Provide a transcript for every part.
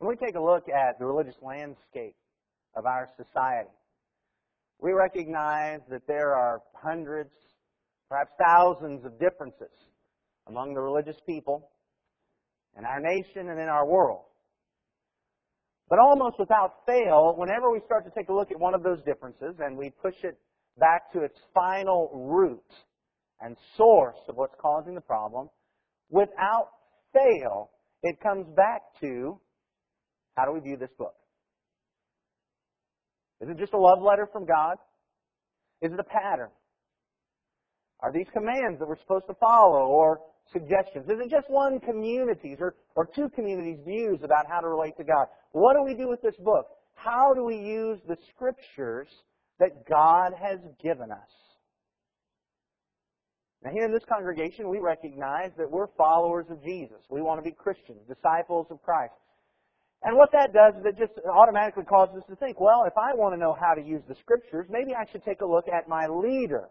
When we take a look at the religious landscape of our society, we recognize that there are hundreds, perhaps thousands of differences among the religious people in our nation and in our world. But almost without fail, whenever we start to take a look at one of those differences and we push it back to its final root and source of what's causing the problem, without fail, it comes back to how do we view this book? Is it just a love letter from God? Is it a pattern? Are these commands that we're supposed to follow or suggestions? Is it just one community's or, or two communities' views about how to relate to God? What do we do with this book? How do we use the scriptures that God has given us? Now, here in this congregation, we recognize that we're followers of Jesus. We want to be Christians, disciples of Christ. And what that does is it just automatically causes us to think, well, if I want to know how to use the scriptures, maybe I should take a look at my leader,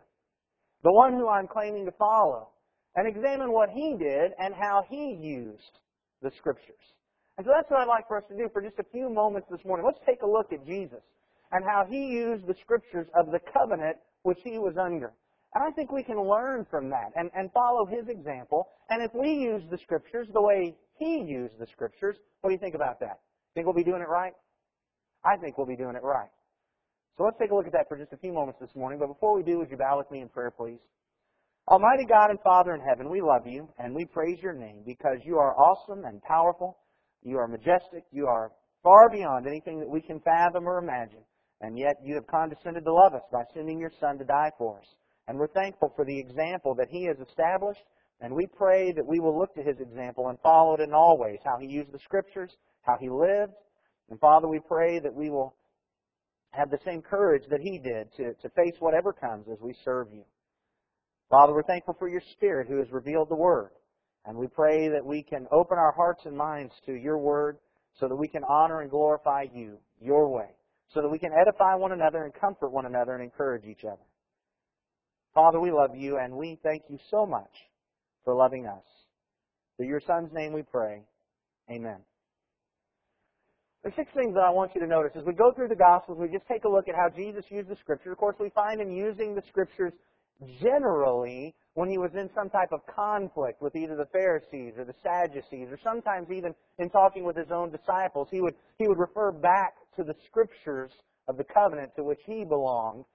the one who I'm claiming to follow, and examine what he did and how he used the scriptures. And so that's what I'd like for us to do for just a few moments this morning. Let's take a look at Jesus and how he used the scriptures of the covenant which he was under. And I think we can learn from that and, and follow his example. And if we use the scriptures the way he used the scriptures, what do you think about that? Think we'll be doing it right? I think we'll be doing it right. So let's take a look at that for just a few moments this morning. But before we do, would you bow with me in prayer, please? Almighty God and Father in heaven, we love you and we praise your name because you are awesome and powerful. You are majestic. You are far beyond anything that we can fathom or imagine. And yet you have condescended to love us by sending your Son to die for us. And we're thankful for the example that He has established. And we pray that we will look to His example and follow it in all ways, how He used the Scriptures, how He lived. And Father, we pray that we will have the same courage that He did to, to face whatever comes as we serve You. Father, we're thankful for Your Spirit who has revealed the Word. And we pray that we can open our hearts and minds to Your Word so that we can honor and glorify You, Your way, so that we can edify one another and comfort one another and encourage each other. Father, we love you and we thank you so much for loving us. In your Son's name we pray. Amen. There's six things that I want you to notice. As we go through the Gospels, we just take a look at how Jesus used the Scriptures. Of course, we find him using the Scriptures generally when he was in some type of conflict with either the Pharisees or the Sadducees, or sometimes even in talking with his own disciples, he would, he would refer back to the Scriptures of the covenant to which he belonged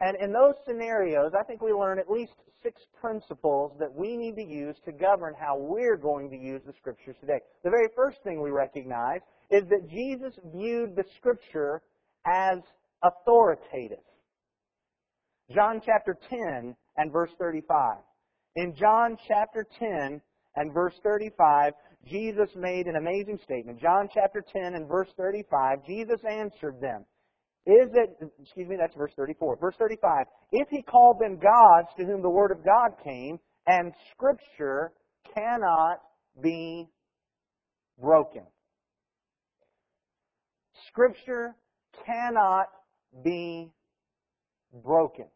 and in those scenarios, I think we learn at least six principles that we need to use to govern how we're going to use the Scriptures today. The very first thing we recognize is that Jesus viewed the Scripture as authoritative. John chapter 10 and verse 35. In John chapter 10 and verse 35, Jesus made an amazing statement. John chapter 10 and verse 35, Jesus answered them. Is it, excuse me, that's verse 34. Verse 35. If he called them gods to whom the word of God came, and scripture cannot be broken. Scripture cannot be broken.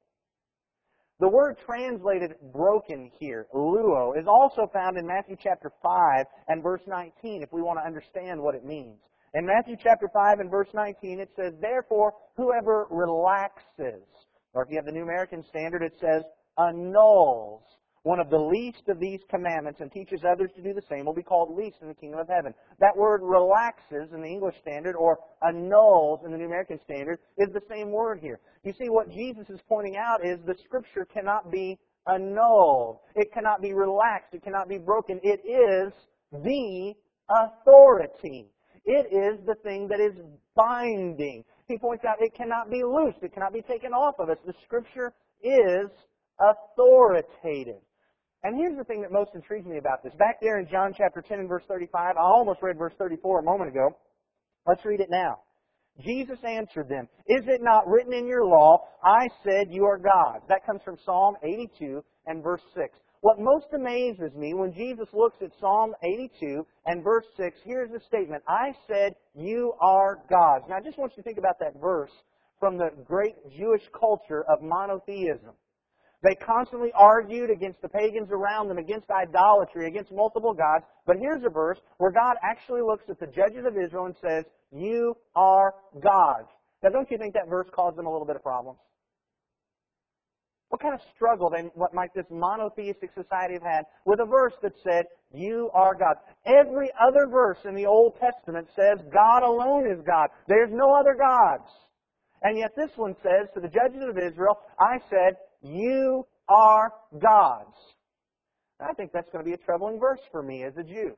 The word translated broken here, luo, is also found in Matthew chapter 5 and verse 19 if we want to understand what it means. In Matthew chapter 5 and verse 19, it says, Therefore, whoever relaxes, or if you have the New American Standard, it says, annuls one of the least of these commandments and teaches others to do the same will be called least in the kingdom of heaven. That word relaxes in the English Standard or annuls in the New American Standard is the same word here. You see, what Jesus is pointing out is the Scripture cannot be annulled. It cannot be relaxed. It cannot be broken. It is the authority. It is the thing that is binding. He points out it cannot be loosed. It cannot be taken off of us. The Scripture is authoritative. And here's the thing that most intrigues me about this. Back there in John chapter 10 and verse 35, I almost read verse 34 a moment ago. Let's read it now. Jesus answered them, Is it not written in your law, I said you are gods? That comes from Psalm 82 and verse 6. What most amazes me when Jesus looks at Psalm 82 and verse 6, here's the statement I said, You are gods. Now, I just want you to think about that verse from the great Jewish culture of monotheism. They constantly argued against the pagans around them, against idolatry, against multiple gods. But here's a verse where God actually looks at the judges of Israel and says, You are gods. Now, don't you think that verse caused them a little bit of problems? What kind of struggle they, what might this monotheistic society have had with a verse that said, You are God? Every other verse in the Old Testament says God alone is God. There's no other gods. And yet this one says to the judges of Israel, I said, You are gods. I think that's going to be a troubling verse for me as a Jew.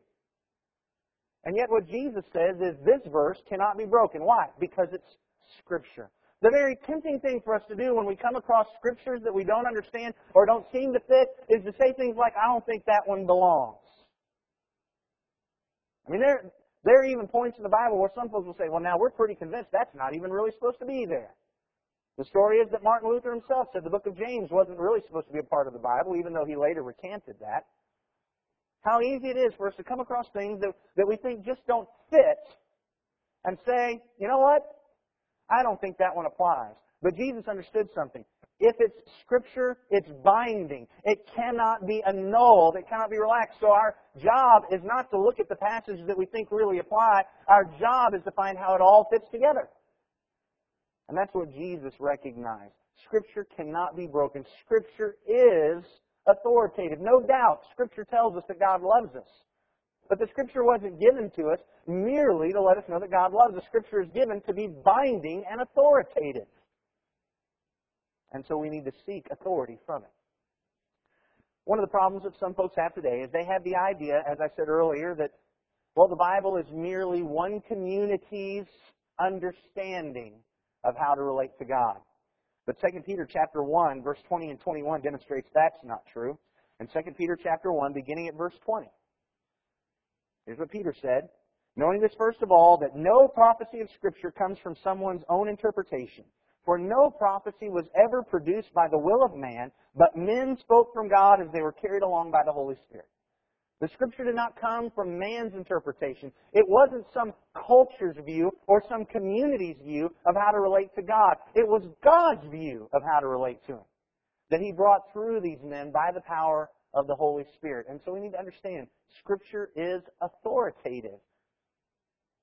And yet what Jesus says is this verse cannot be broken. Why? Because it's Scripture. The very tempting thing for us to do when we come across Scriptures that we don't understand or don't seem to fit is to say things like, I don't think that one belongs. I mean, there, there are even points in the Bible where some folks will say, well, now we're pretty convinced that's not even really supposed to be there. The story is that Martin Luther himself said the book of James wasn't really supposed to be a part of the Bible, even though he later recanted that. How easy it is for us to come across things that, that we think just don't fit and say, you know what? I don't think that one applies. But Jesus understood something. If it's scripture, it's binding. It cannot be annulled. It cannot be relaxed. So our job is not to look at the passages that we think really apply. Our job is to find how it all fits together. And that's what Jesus recognized. Scripture cannot be broken. Scripture is authoritative. No doubt, Scripture tells us that God loves us. But the Scripture wasn't given to us merely to let us know that God loves The Scripture is given to be binding and authoritative. And so we need to seek authority from it. One of the problems that some folks have today is they have the idea, as I said earlier, that, well, the Bible is merely one community's understanding of how to relate to God. But 2 Peter chapter 1, verse 20 and 21 demonstrates that's not true. And 2 Peter chapter 1, beginning at verse 20. Here's what Peter said. Knowing this first of all, that no prophecy of Scripture comes from someone's own interpretation. For no prophecy was ever produced by the will of man, but men spoke from God as they were carried along by the Holy Spirit. The scripture did not come from man's interpretation. It wasn't some culture's view or some community's view of how to relate to God. It was God's view of how to relate to Him that He brought through these men by the power of the Holy Spirit. And so we need to understand Scripture is authoritative.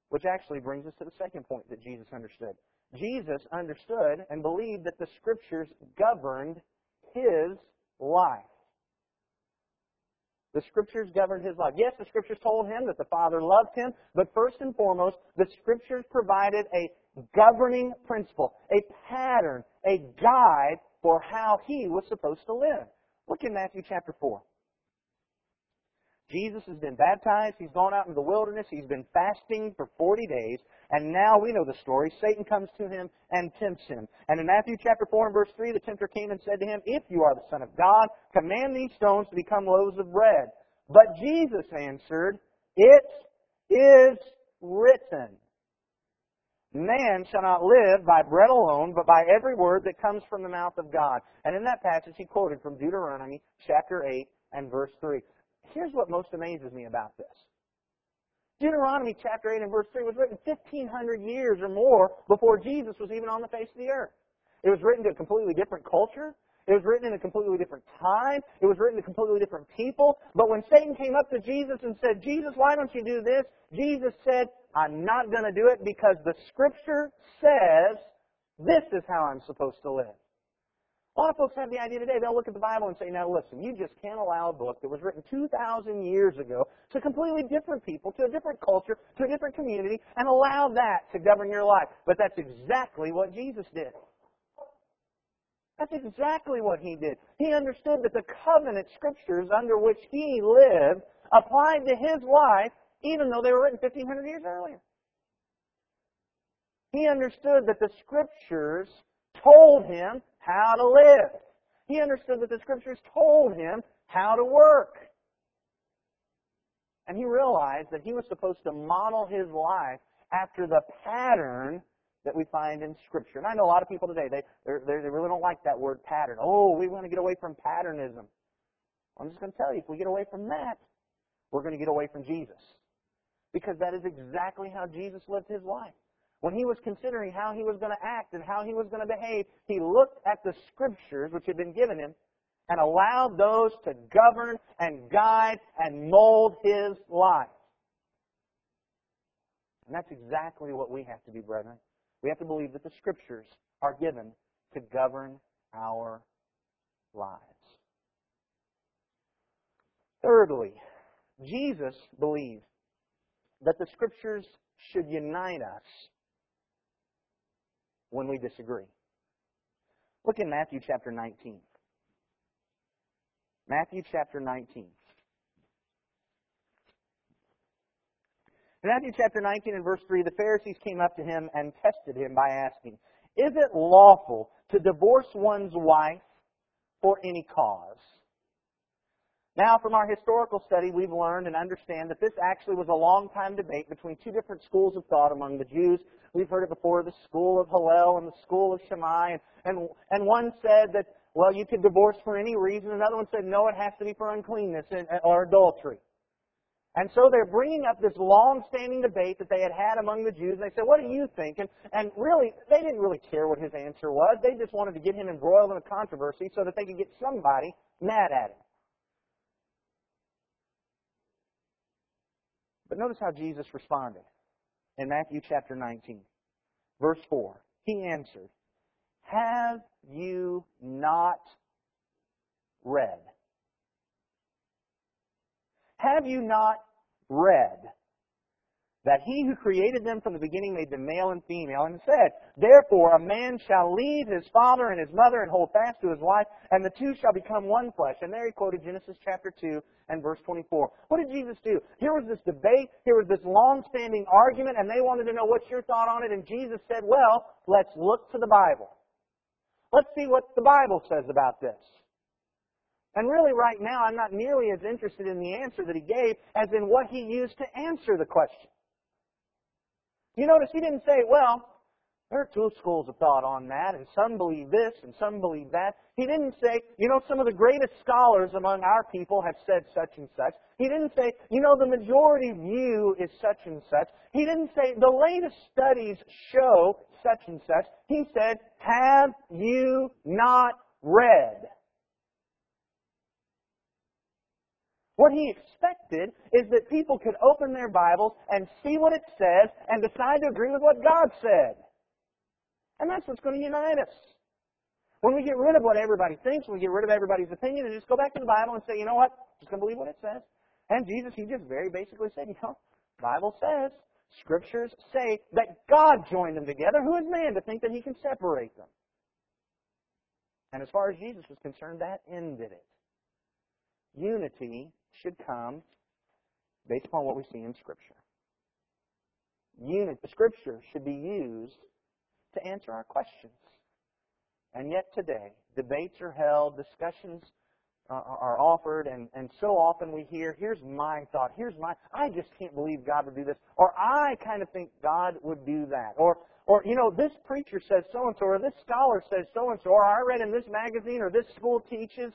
Which actually brings us to the second point that Jesus understood. Jesus understood and believed that the Scriptures governed his life. The Scriptures governed his life. Yes, the Scriptures told him that the Father loved him, but first and foremost, the Scriptures provided a governing principle, a pattern, a guide for how he was supposed to live. Look in Matthew chapter 4. Jesus has been baptized. He's gone out into the wilderness. He's been fasting for 40 days. And now we know the story. Satan comes to him and tempts him. And in Matthew chapter 4 and verse 3, the tempter came and said to him, If you are the Son of God, command these stones to become loaves of bread. But Jesus answered, It is written. Man shall not live by bread alone, but by every word that comes from the mouth of God. And in that passage, he quoted from Deuteronomy chapter 8 and verse 3. Here's what most amazes me about this. Deuteronomy chapter 8 and verse 3 was written 1,500 years or more before Jesus was even on the face of the earth. It was written to a completely different culture. It was written in a completely different time. It was written to completely different people. But when Satan came up to Jesus and said, Jesus, why don't you do this? Jesus said, I'm not going to do it because the Scripture says this is how I'm supposed to live. A lot of folks have the idea today, they'll look at the Bible and say, now listen, you just can't allow a book that was written 2,000 years ago to completely different people, to a different culture, to a different community, and allow that to govern your life. But that's exactly what Jesus did. That's exactly what he did. He understood that the covenant scriptures under which he lived applied to his life, even though they were written 1,500 years earlier. He understood that the scriptures told him how to live. He understood that the scriptures told him how to work. And he realized that he was supposed to model his life after the pattern that we find in Scripture. And I know a lot of people today, they, they really don't like that word pattern. Oh, we want to get away from patternism. I'm just going to tell you, if we get away from that, we're going to get away from Jesus. Because that is exactly how Jesus lived his life. When he was considering how he was going to act and how he was going to behave, he looked at the scriptures which had been given him, and allowed those to govern and guide and mold his life. And that's exactly what we have to do, brethren. We have to believe that the Scriptures are given to govern our lives. Thirdly, Jesus believed that the Scriptures should unite us when we disagree. Look in Matthew chapter 19. Matthew chapter 19. In Matthew chapter 19 and verse 3, the Pharisees came up to him and tested him by asking, Is it lawful to divorce one's wife for any cause? Now, from our historical study, we've learned and understand that this actually was a long time debate between two different schools of thought among the Jews. We've heard it before, the school of Hillel and the school of Shammai. And, and, and one said that, well, you could divorce for any reason. Another one said, no, it has to be for uncleanness or adultery. And so they're bringing up this long-standing debate that they had had among the Jews. And they said, what do you think? And, and really, they didn't really care what his answer was. They just wanted to get him embroiled in a controversy so that they could get somebody mad at him. But notice how Jesus responded in Matthew chapter 19, verse 4. He answered, Have you not read? Have you not read that he who created them from the beginning made them male and female, and said, Therefore a man shall leave his father and his mother and hold fast to his wife, and the two shall become one flesh. And there he quoted Genesis chapter 2 and verse 24. What did Jesus do? Here was this debate, here was this long-standing argument, and they wanted to know what's your thought on it, and Jesus said, Well, let's look to the Bible. Let's see what the Bible says about this. And really, right now, I'm not nearly as interested in the answer that he gave as in what he used to answer the question. You notice he didn't say, well, there are two schools of thought on that, and some believe this and some believe that. He didn't say, you know, some of the greatest scholars among our people have said such and such. He didn't say, you know, the majority view is such and such. He didn't say, the latest studies show such and such. He said, have you not read? What he expected is that people could open their Bibles and see what it says and decide to agree with what God said. And that's what's going to unite us. When we get rid of what everybody thinks, we get rid of everybody's opinion, and just go back to the Bible and say, you know what, I'm just going to believe what it says. And Jesus, he just very basically said, you know, Bible says, Scriptures say that God joined them together. Who is man to think that he can separate them? And as far as Jesus was concerned, that ended it. Unity should come based upon what we see in Scripture. The Scripture should be used to answer our questions. And yet today, debates are held, discussions uh, are offered, and, and so often we hear, here's my thought, here's my, I just can't believe God would do this, or I kind of think God would do that, or, or, you know, this preacher says so and so, or this scholar says so and so, or I read in this magazine, or this school teaches.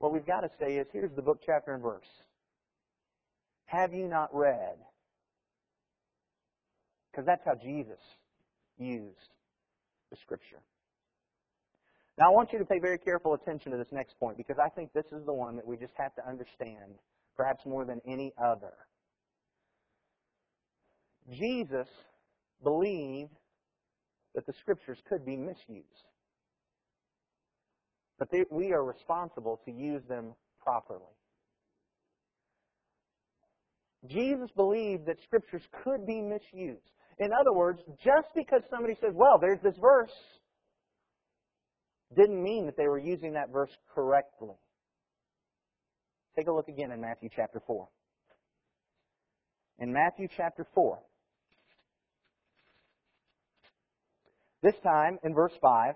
What we've got to say is here's the book, chapter, and verse. Have you not read? Because that's how Jesus used the Scripture. Now, I want you to pay very careful attention to this next point because I think this is the one that we just have to understand, perhaps more than any other. Jesus believed that the Scriptures could be misused. But they, we are responsible to use them properly. Jesus believed that scriptures could be misused. In other words, just because somebody says, well, there's this verse, didn't mean that they were using that verse correctly. Take a look again in Matthew chapter 4. In Matthew chapter 4, this time in verse 5,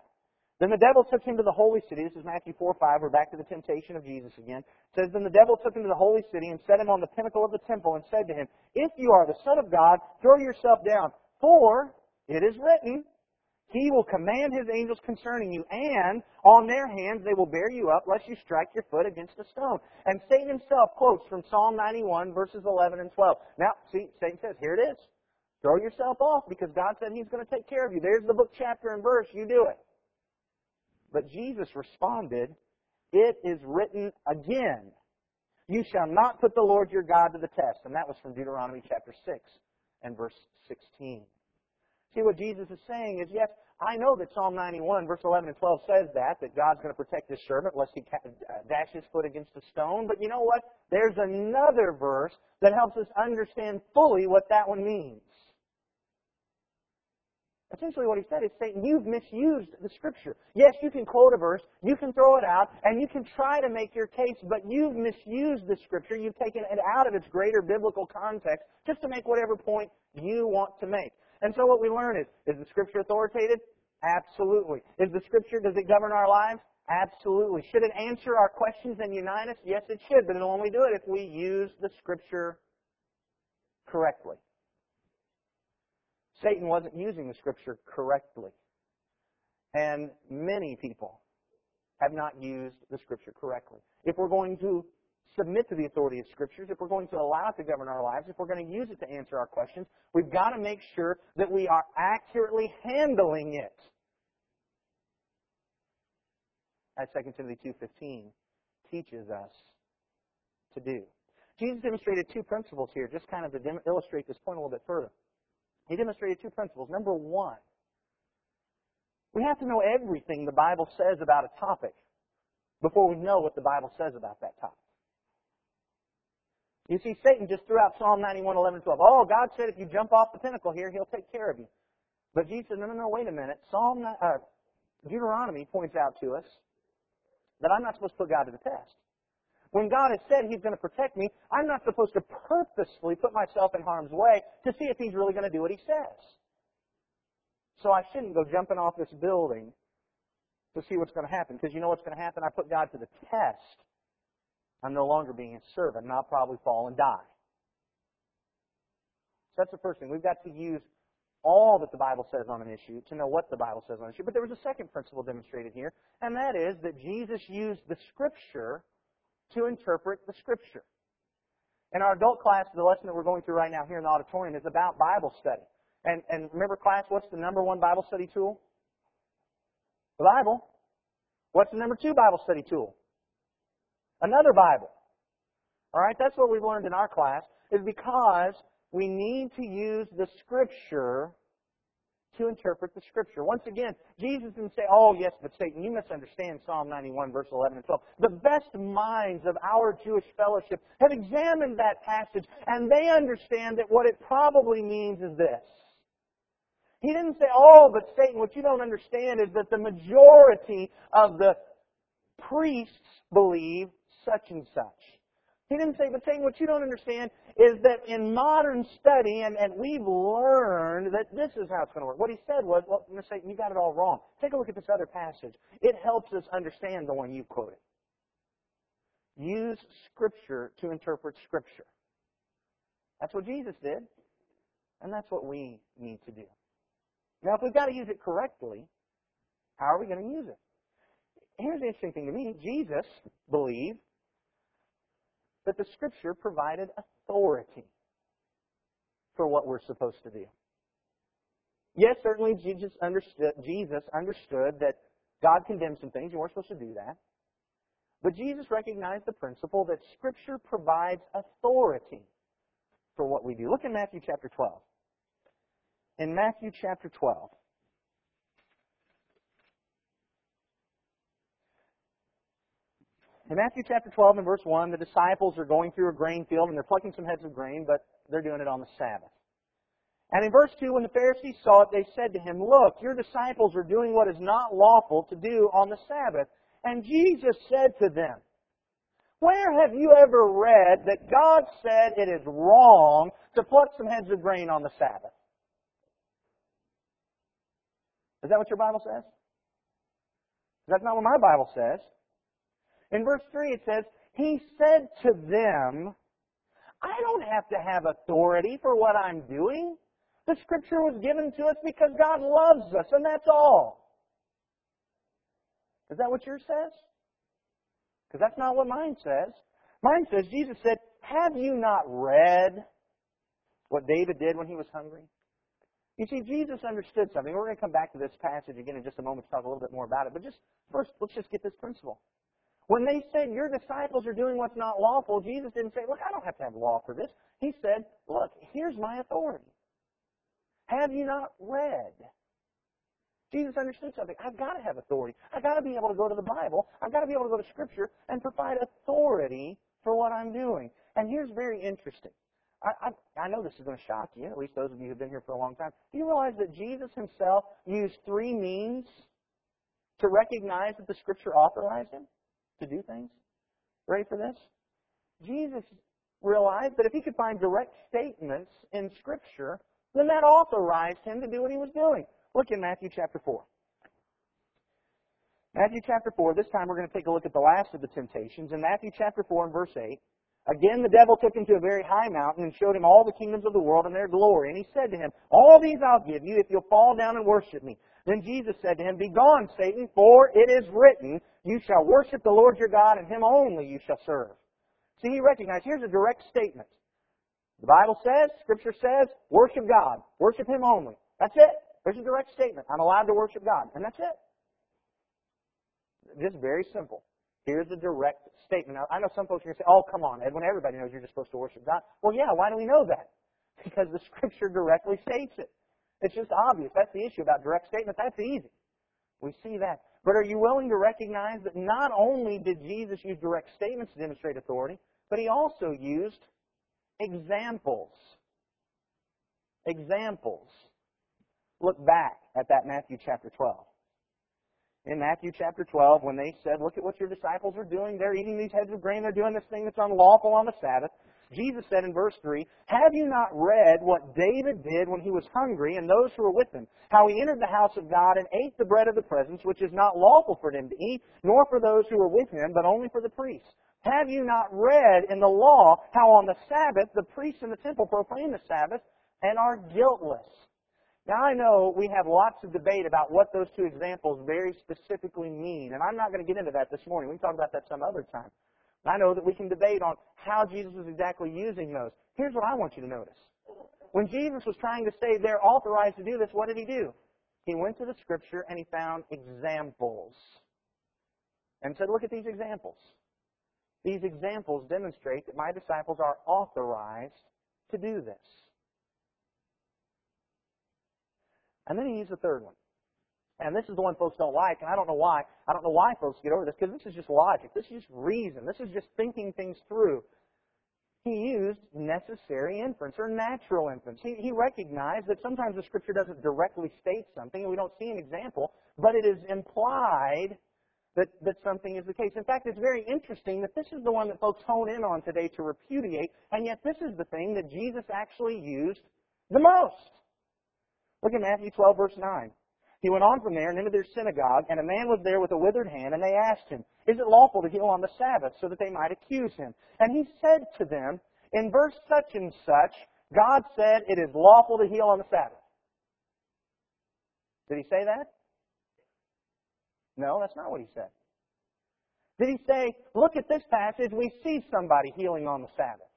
then the devil took him to the holy city. This is Matthew 4 5. We're back to the temptation of Jesus again. It says, Then the devil took him to the holy city and set him on the pinnacle of the temple and said to him, If you are the Son of God, throw yourself down. For it is written, He will command His angels concerning you, and on their hands they will bear you up, lest you strike your foot against a stone. And Satan himself quotes from Psalm 91, verses 11 and 12. Now, see, Satan says, Here it is. Throw yourself off because God said He's going to take care of you. There's the book, chapter, and verse. You do it. But Jesus responded, it is written again, you shall not put the Lord your God to the test. And that was from Deuteronomy chapter 6 and verse 16. See, what Jesus is saying is, yes, I know that Psalm 91, verse 11 and 12 says that, that God's going to protect his servant lest he uh, dash his foot against a stone. But you know what? There's another verse that helps us understand fully what that one means. Essentially what he said is Satan, you've misused the scripture. Yes, you can quote a verse, you can throw it out, and you can try to make your case, but you've misused the scripture. You've taken it out of its greater biblical context just to make whatever point you want to make. And so what we learn is, is the scripture authoritative? Absolutely. Is the scripture, does it govern our lives? Absolutely. Should it answer our questions and unite us? Yes, it should, but it'll only do it if we use the scripture correctly. Satan wasn't using the scripture correctly. And many people have not used the scripture correctly. If we're going to submit to the authority of scriptures, if we're going to allow it to govern our lives, if we're going to use it to answer our questions, we've got to make sure that we are accurately handling it. As 2 Timothy 2.15 teaches us to do. Jesus demonstrated two principles here, just kind of to illustrate this point a little bit further. He demonstrated two principles. Number one, we have to know everything the Bible says about a topic before we know what the Bible says about that topic. You see, Satan just threw out Psalm 91, 11, 12. Oh, God said if you jump off the pinnacle here, He'll take care of you. But Jesus said, no, no, no, wait a minute. Psalm, uh, Deuteronomy points out to us that I'm not supposed to put God to the test. When God has said He's going to protect me, I'm not supposed to purposefully put myself in harm's way to see if He's really going to do what He says. So I shouldn't go jumping off this building to see what's going to happen. Because you know what's going to happen? I put God to the test. I'm no longer being His servant, and I'll probably fall and die. So that's the first thing. We've got to use all that the Bible says on an issue to know what the Bible says on an issue. But there was a second principle demonstrated here, and that is that Jesus used the Scripture to interpret the Scripture. In our adult class, the lesson that we're going through right now here in the auditorium is about Bible study. And, and remember, class, what's the number one Bible study tool? The Bible. What's the number two Bible study tool? Another Bible. All right, that's what we've learned in our class, is because we need to use the Scripture to interpret the scripture. Once again, Jesus didn't say, oh yes, but Satan, you misunderstand Psalm 91 verse 11 and 12. The best minds of our Jewish fellowship have examined that passage and they understand that what it probably means is this. He didn't say, oh, but Satan, what you don't understand is that the majority of the priests believe such and such. He didn't say, but Satan, what you don't understand is that in modern study, and, and we've learned that this is how it's going to work. What he said was, well, Mr. Satan, you got it all wrong. Take a look at this other passage. It helps us understand the one you quoted. Use Scripture to interpret Scripture. That's what Jesus did, and that's what we need to do. Now, if we've got to use it correctly, how are we going to use it? Here's the interesting thing to me. Jesus believed that the Scripture provided authority for what we're supposed to do. Yes, certainly Jesus understood, Jesus understood that God condemned some things. You weren't supposed to do that. But Jesus recognized the principle that Scripture provides authority for what we do. Look in Matthew chapter 12. In Matthew chapter 12, In Matthew chapter 12 and verse 1, the disciples are going through a grain field and they're plucking some heads of grain, but they're doing it on the Sabbath. And in verse 2, when the Pharisees saw it, they said to him, Look, your disciples are doing what is not lawful to do on the Sabbath. And Jesus said to them, Where have you ever read that God said it is wrong to pluck some heads of grain on the Sabbath? Is that what your Bible says? That's not what my Bible says. In verse 3 it says, He said to them, I don't have to have authority for what I'm doing. The scripture was given to us because God loves us, and that's all. Is that what yours says? Because that's not what mine says. Mine says, Jesus said, Have you not read what David did when he was hungry? You see, Jesus understood something. We're going to come back to this passage again in just a moment to talk a little bit more about it. But just first, let's just get this principle. When they said, Your disciples are doing what's not lawful, Jesus didn't say, Look, I don't have to have law for this. He said, Look, here's my authority. Have you not read? Jesus understood something. I've got to have authority. I've got to be able to go to the Bible. I've got to be able to go to Scripture and provide authority for what I'm doing. And here's very interesting. I, I, I know this is going to shock you, at least those of you who've been here for a long time. Do you realize that Jesus himself used three means to recognize that the Scripture authorized him to do things? Ready for this? Jesus realized that if he could find direct statements in Scripture, then that authorized him to do what he was doing. Look in Matthew chapter 4. Matthew chapter 4, this time we're going to take a look at the last of the temptations. In Matthew chapter 4 and verse 8, again the devil took him to a very high mountain and showed him all the kingdoms of the world and their glory. And he said to him, All these I'll give you if you'll fall down and worship me. Then Jesus said to him, Begone, Satan, for it is written, You shall worship the Lord your God, and him only you shall serve. See, he recognized, here's a direct statement. The Bible says, Scripture says, worship God. Worship him only. That's it. There's a direct statement. I'm allowed to worship God. And that's it. Just very simple. Here's a direct statement. Now, I know some folks are going to say, oh, come on, Edwin, everybody knows you're just supposed to worship God. Well, yeah, why do we know that? Because the Scripture directly states it. It's just obvious. That's the issue about direct statements. That's easy. We see that. But are you willing to recognize that not only did Jesus use direct statements to demonstrate authority, but he also used examples. Examples. Look back at that Matthew chapter 12 in Matthew chapter 12 when they said, Look at what your disciples are doing. They're eating these heads of grain. They're doing this thing that's unlawful on the Sabbath. Jesus said in verse 3, Have you not read what David did when he was hungry and those who were with him? How he entered the house of God and ate the bread of the presence, which is not lawful for him to eat, nor for those who were with him, but only for the priests. Have you not read in the law how on the Sabbath the priests in the temple profane the Sabbath and are guiltless? Now I know we have lots of debate about what those two examples very specifically mean, and I'm not going to get into that this morning. We can talk about that some other time. I know that we can debate on how Jesus was exactly using those. Here's what I want you to notice. When Jesus was trying to say they're authorized to do this, what did he do? He went to the scripture and he found examples. And said, look at these examples. These examples demonstrate that my disciples are authorized to do this. And then he used the third one. And this is the one folks don't like, and I don't know why. I don't know why folks get over this, because this is just logic. This is just reason. This is just thinking things through. He used necessary inference or natural inference. He, he recognized that sometimes the scripture doesn't directly state something, and we don't see an example, but it is implied that, that something is the case. In fact, it's very interesting that this is the one that folks hone in on today to repudiate, and yet this is the thing that Jesus actually used the most. Look at Matthew 12, verse 9. He went on from there and into their synagogue, and a man was there with a withered hand, and they asked him, Is it lawful to heal on the Sabbath, so that they might accuse him? And he said to them, In verse such and such, God said it is lawful to heal on the Sabbath. Did he say that? No, that's not what he said. Did he say, Look at this passage, we see somebody healing on the Sabbath?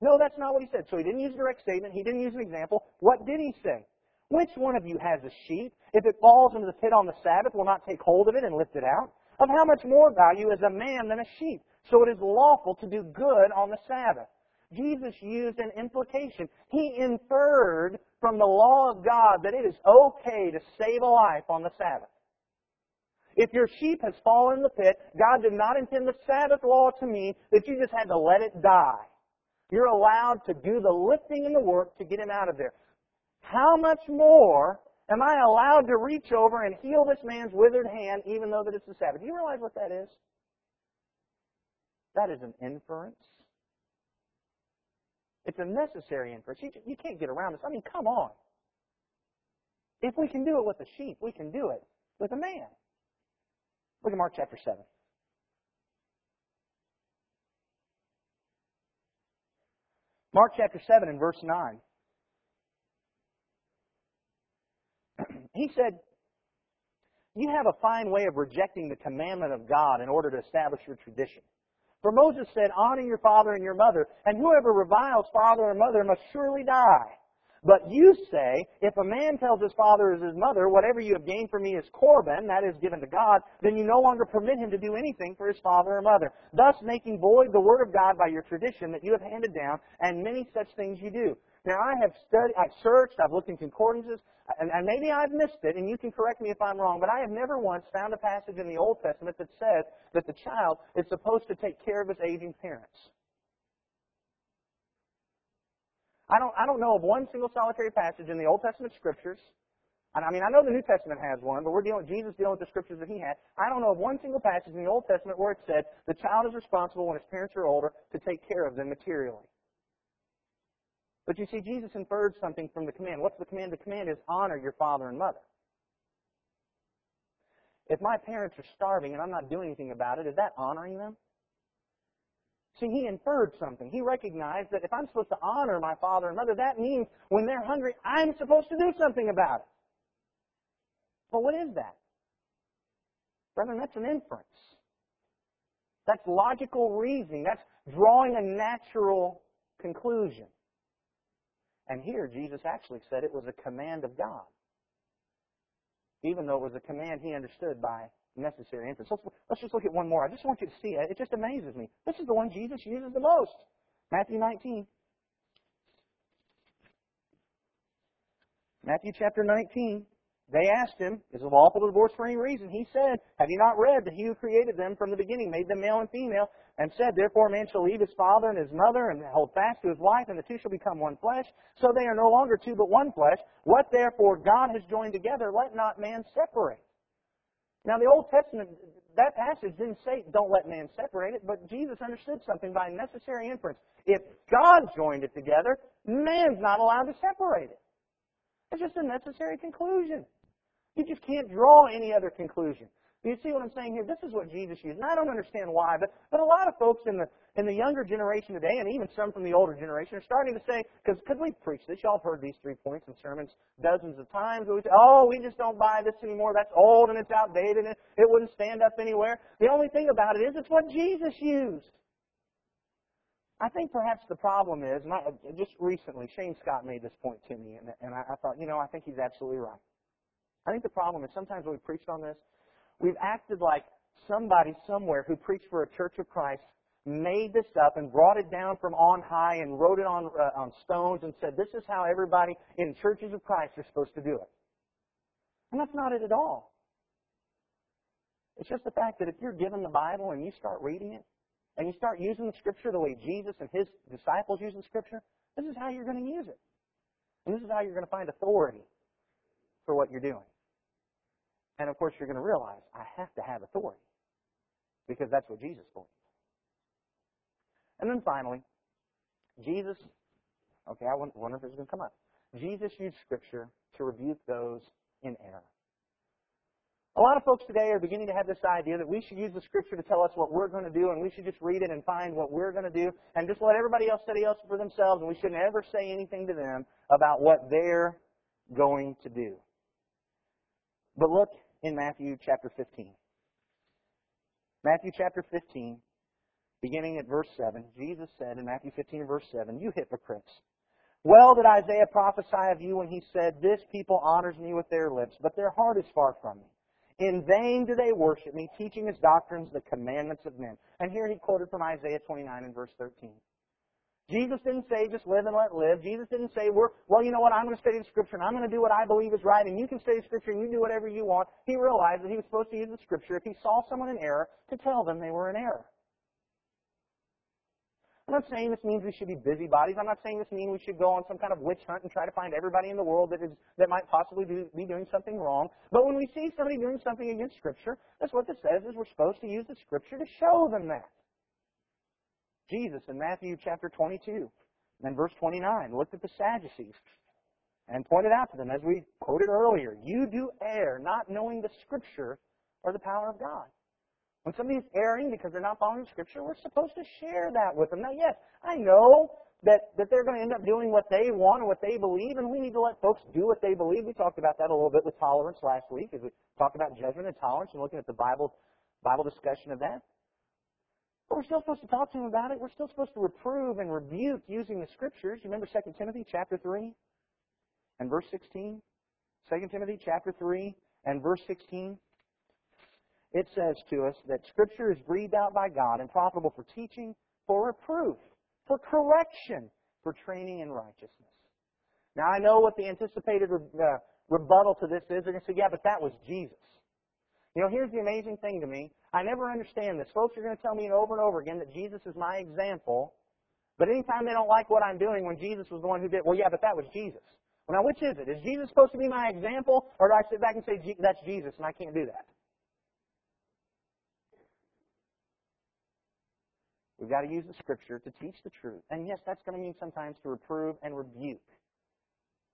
No, that's not what he said. So he didn't use a direct statement. He didn't use an example. What did he say? Which one of you has a sheep? If it falls into the pit on the Sabbath, will not take hold of it and lift it out? Of how much more value is a man than a sheep? So it is lawful to do good on the Sabbath. Jesus used an implication. He inferred from the law of God that it is okay to save a life on the Sabbath. If your sheep has fallen in the pit, God did not intend the Sabbath law to mean that you just had to let it die. You're allowed to do the lifting and the work to get him out of there. How much more am I allowed to reach over and heal this man's withered hand even though that it's the Sabbath? Do you realize what that is? That is an inference. It's a necessary inference. You, you can't get around this. I mean, come on. If we can do it with a sheep, we can do it with a man. Look at Mark chapter 7. Mark chapter 7 and verse 9. he said, You have a fine way of rejecting the commandment of God in order to establish your tradition. For Moses said, Honor your father and your mother, and whoever reviles father or mother must surely die. But you say, if a man tells his father or his mother, whatever you have gained for me is Corban, that is given to God, then you no longer permit him to do anything for his father or mother, thus making void the word of God by your tradition that you have handed down, and many such things you do. Now I have studied, I've searched, I've looked in concordances, and, and maybe I've missed it, and you can correct me if I'm wrong, but I have never once found a passage in the Old Testament that says that the child is supposed to take care of his aging parents. I don't, I don't know of one single solitary passage in the Old Testament scriptures. I mean, I know the New Testament has one, but we're dealing, Jesus dealing with the scriptures that he had. I don't know of one single passage in the Old Testament where it said the child is responsible when his parents are older to take care of them materially. But you see, Jesus inferred something from the command. What's the command? The command is honor your father and mother. If my parents are starving and I'm not doing anything about it, is that honoring them? See, he inferred something. He recognized that if I'm supposed to honor my father and mother, that means when they're hungry, I'm supposed to do something about it. But what is that? Brethren, that's an inference. That's logical reasoning. That's drawing a natural conclusion. And here, Jesus actually said it was a command of God. Even though it was a command he understood by necessary inference. Let's, let's just look at one more. I just want you to see it. It just amazes me. This is the one Jesus uses the most. Matthew 19. Matthew chapter 19. They asked him, Is it lawful to divorce for any reason? He said, Have you not read that he who created them from the beginning made them male and female, and said, Therefore man shall leave his father and his mother, and hold fast to his wife, and the two shall become one flesh. So they are no longer two but one flesh. What therefore God has joined together, let not man separate. Now the Old Testament, that passage didn't say, Don't let man separate it, but Jesus understood something by necessary inference. If God joined it together, man's not allowed to separate it. It's just a necessary conclusion. You just can't draw any other conclusion. You see what I'm saying here? This is what Jesus used. And I don't understand why, but, but a lot of folks in the, in the younger generation today, and even some from the older generation, are starting to say, because we've preached this, y'all have heard these three points in sermons dozens of times. We say, oh, we just don't buy this anymore. That's old and it's outdated and it wouldn't stand up anywhere. The only thing about it is it's what Jesus used. I think perhaps the problem is, and I, just recently, Shane Scott made this point to me, and, and I, I thought, you know, I think he's absolutely right. I think the problem is sometimes when we preached on this, we've acted like somebody somewhere who preached for a church of Christ made this up and brought it down from on high and wrote it on, uh, on stones and said, this is how everybody in churches of Christ are supposed to do it. And that's not it at all. It's just the fact that if you're given the Bible and you start reading it, and you start using the Scripture the way Jesus and His disciples use the Scripture, this is how you're going to use it. And this is how you're going to find authority for what you're doing. And of course, you're going to realize I have to have authority because that's what Jesus believes. And then finally, Jesus, okay, I wonder if this is going to come up. Jesus used Scripture to rebuke those in error. A lot of folks today are beginning to have this idea that we should use the Scripture to tell us what we're going to do, and we should just read it and find what we're going to do, and just let everybody else study else for themselves, and we shouldn't ever say anything to them about what they're going to do. But look in Matthew chapter 15. Matthew chapter 15, beginning at verse 7, Jesus said in Matthew 15 verse 7, You hypocrites! Well did Isaiah prophesy of you when he said, This people honors me with their lips, but their heart is far from me. In vain do they worship me, teaching as doctrines the commandments of men. And here he quoted from Isaiah 29 and verse 13. Jesus didn't say just live and let live. Jesus didn't say, we're, well, you know what, I'm going to study the Scripture and I'm going to do what I believe is right and you can study the Scripture and you do whatever you want. He realized that he was supposed to use the Scripture if he saw someone in error to tell them they were in error. I'm not saying this means we should be busybodies. I'm not saying this means we should go on some kind of witch hunt and try to find everybody in the world that is that might possibly do, be doing something wrong. But when we see somebody doing something against Scripture, that's what this says is we're supposed to use the Scripture to show them that. Jesus in Matthew chapter 22 and then verse 29 looked at the Sadducees and pointed out to them, as we quoted earlier, you do err, not knowing the Scripture or the power of God. When somebody's erring because they're not following the Scripture, we're supposed to share that with them. Now, yes, I know that, that they're going to end up doing what they want and what they believe, and we need to let folks do what they believe. We talked about that a little bit with tolerance last week as we talked about judgment and tolerance and looking at the Bible, Bible discussion of that. But we're still supposed to talk to them about it. We're still supposed to reprove and rebuke using the Scriptures. You remember 2 Timothy chapter 3? and verse 16. 2 Timothy chapter 3 and verse 16. It says to us that Scripture is breathed out by God and profitable for teaching, for reproof, for correction, for training in righteousness. Now I know what the anticipated uh, rebuttal to this is. They're going to say, yeah, but that was Jesus. You know, here's the amazing thing to me. I never understand this. Folks are going to tell me over and over again that Jesus is my example, but anytime they don't like what I'm doing when Jesus was the one who did, well, yeah, but that was Jesus. Well, now which is it? Is Jesus supposed to be my example, or do I sit back and say, that's Jesus and I can't do that? We've got to use the Scripture to teach the truth. And yes, that's going to mean sometimes to reprove and rebuke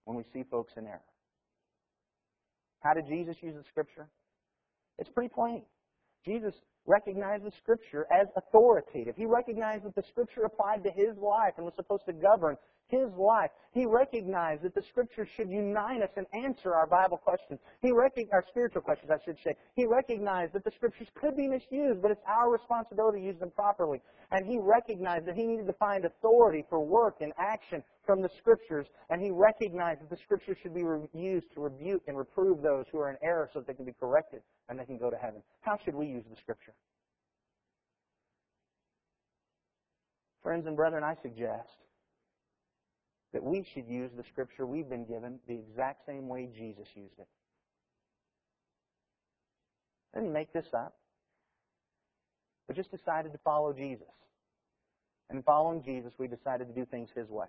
when we see folks in error. How did Jesus use the Scripture? It's pretty plain. Jesus recognized the Scripture as authoritative. He recognized that the Scripture applied to his life and was supposed to govern his life. He recognized that the Scripture should unite us and answer our Bible questions. He recognized our spiritual questions, I should say. He recognized that the Scriptures could be misused, but it's our responsibility to use them properly. And he recognized that he needed to find authority for work and action from the Scriptures, and he recognized that the Scriptures should be used to rebuke and reprove those who are in error so that they can be corrected and they can go to heaven. How should we use the Scripture? Friends and brethren, I suggest that we should use the Scripture we've been given the exact same way Jesus used it. I didn't make this up, but just decided to follow Jesus. And following Jesus, we decided to do things His way.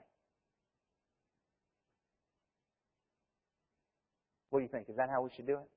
What do you think? Is that how we should do it?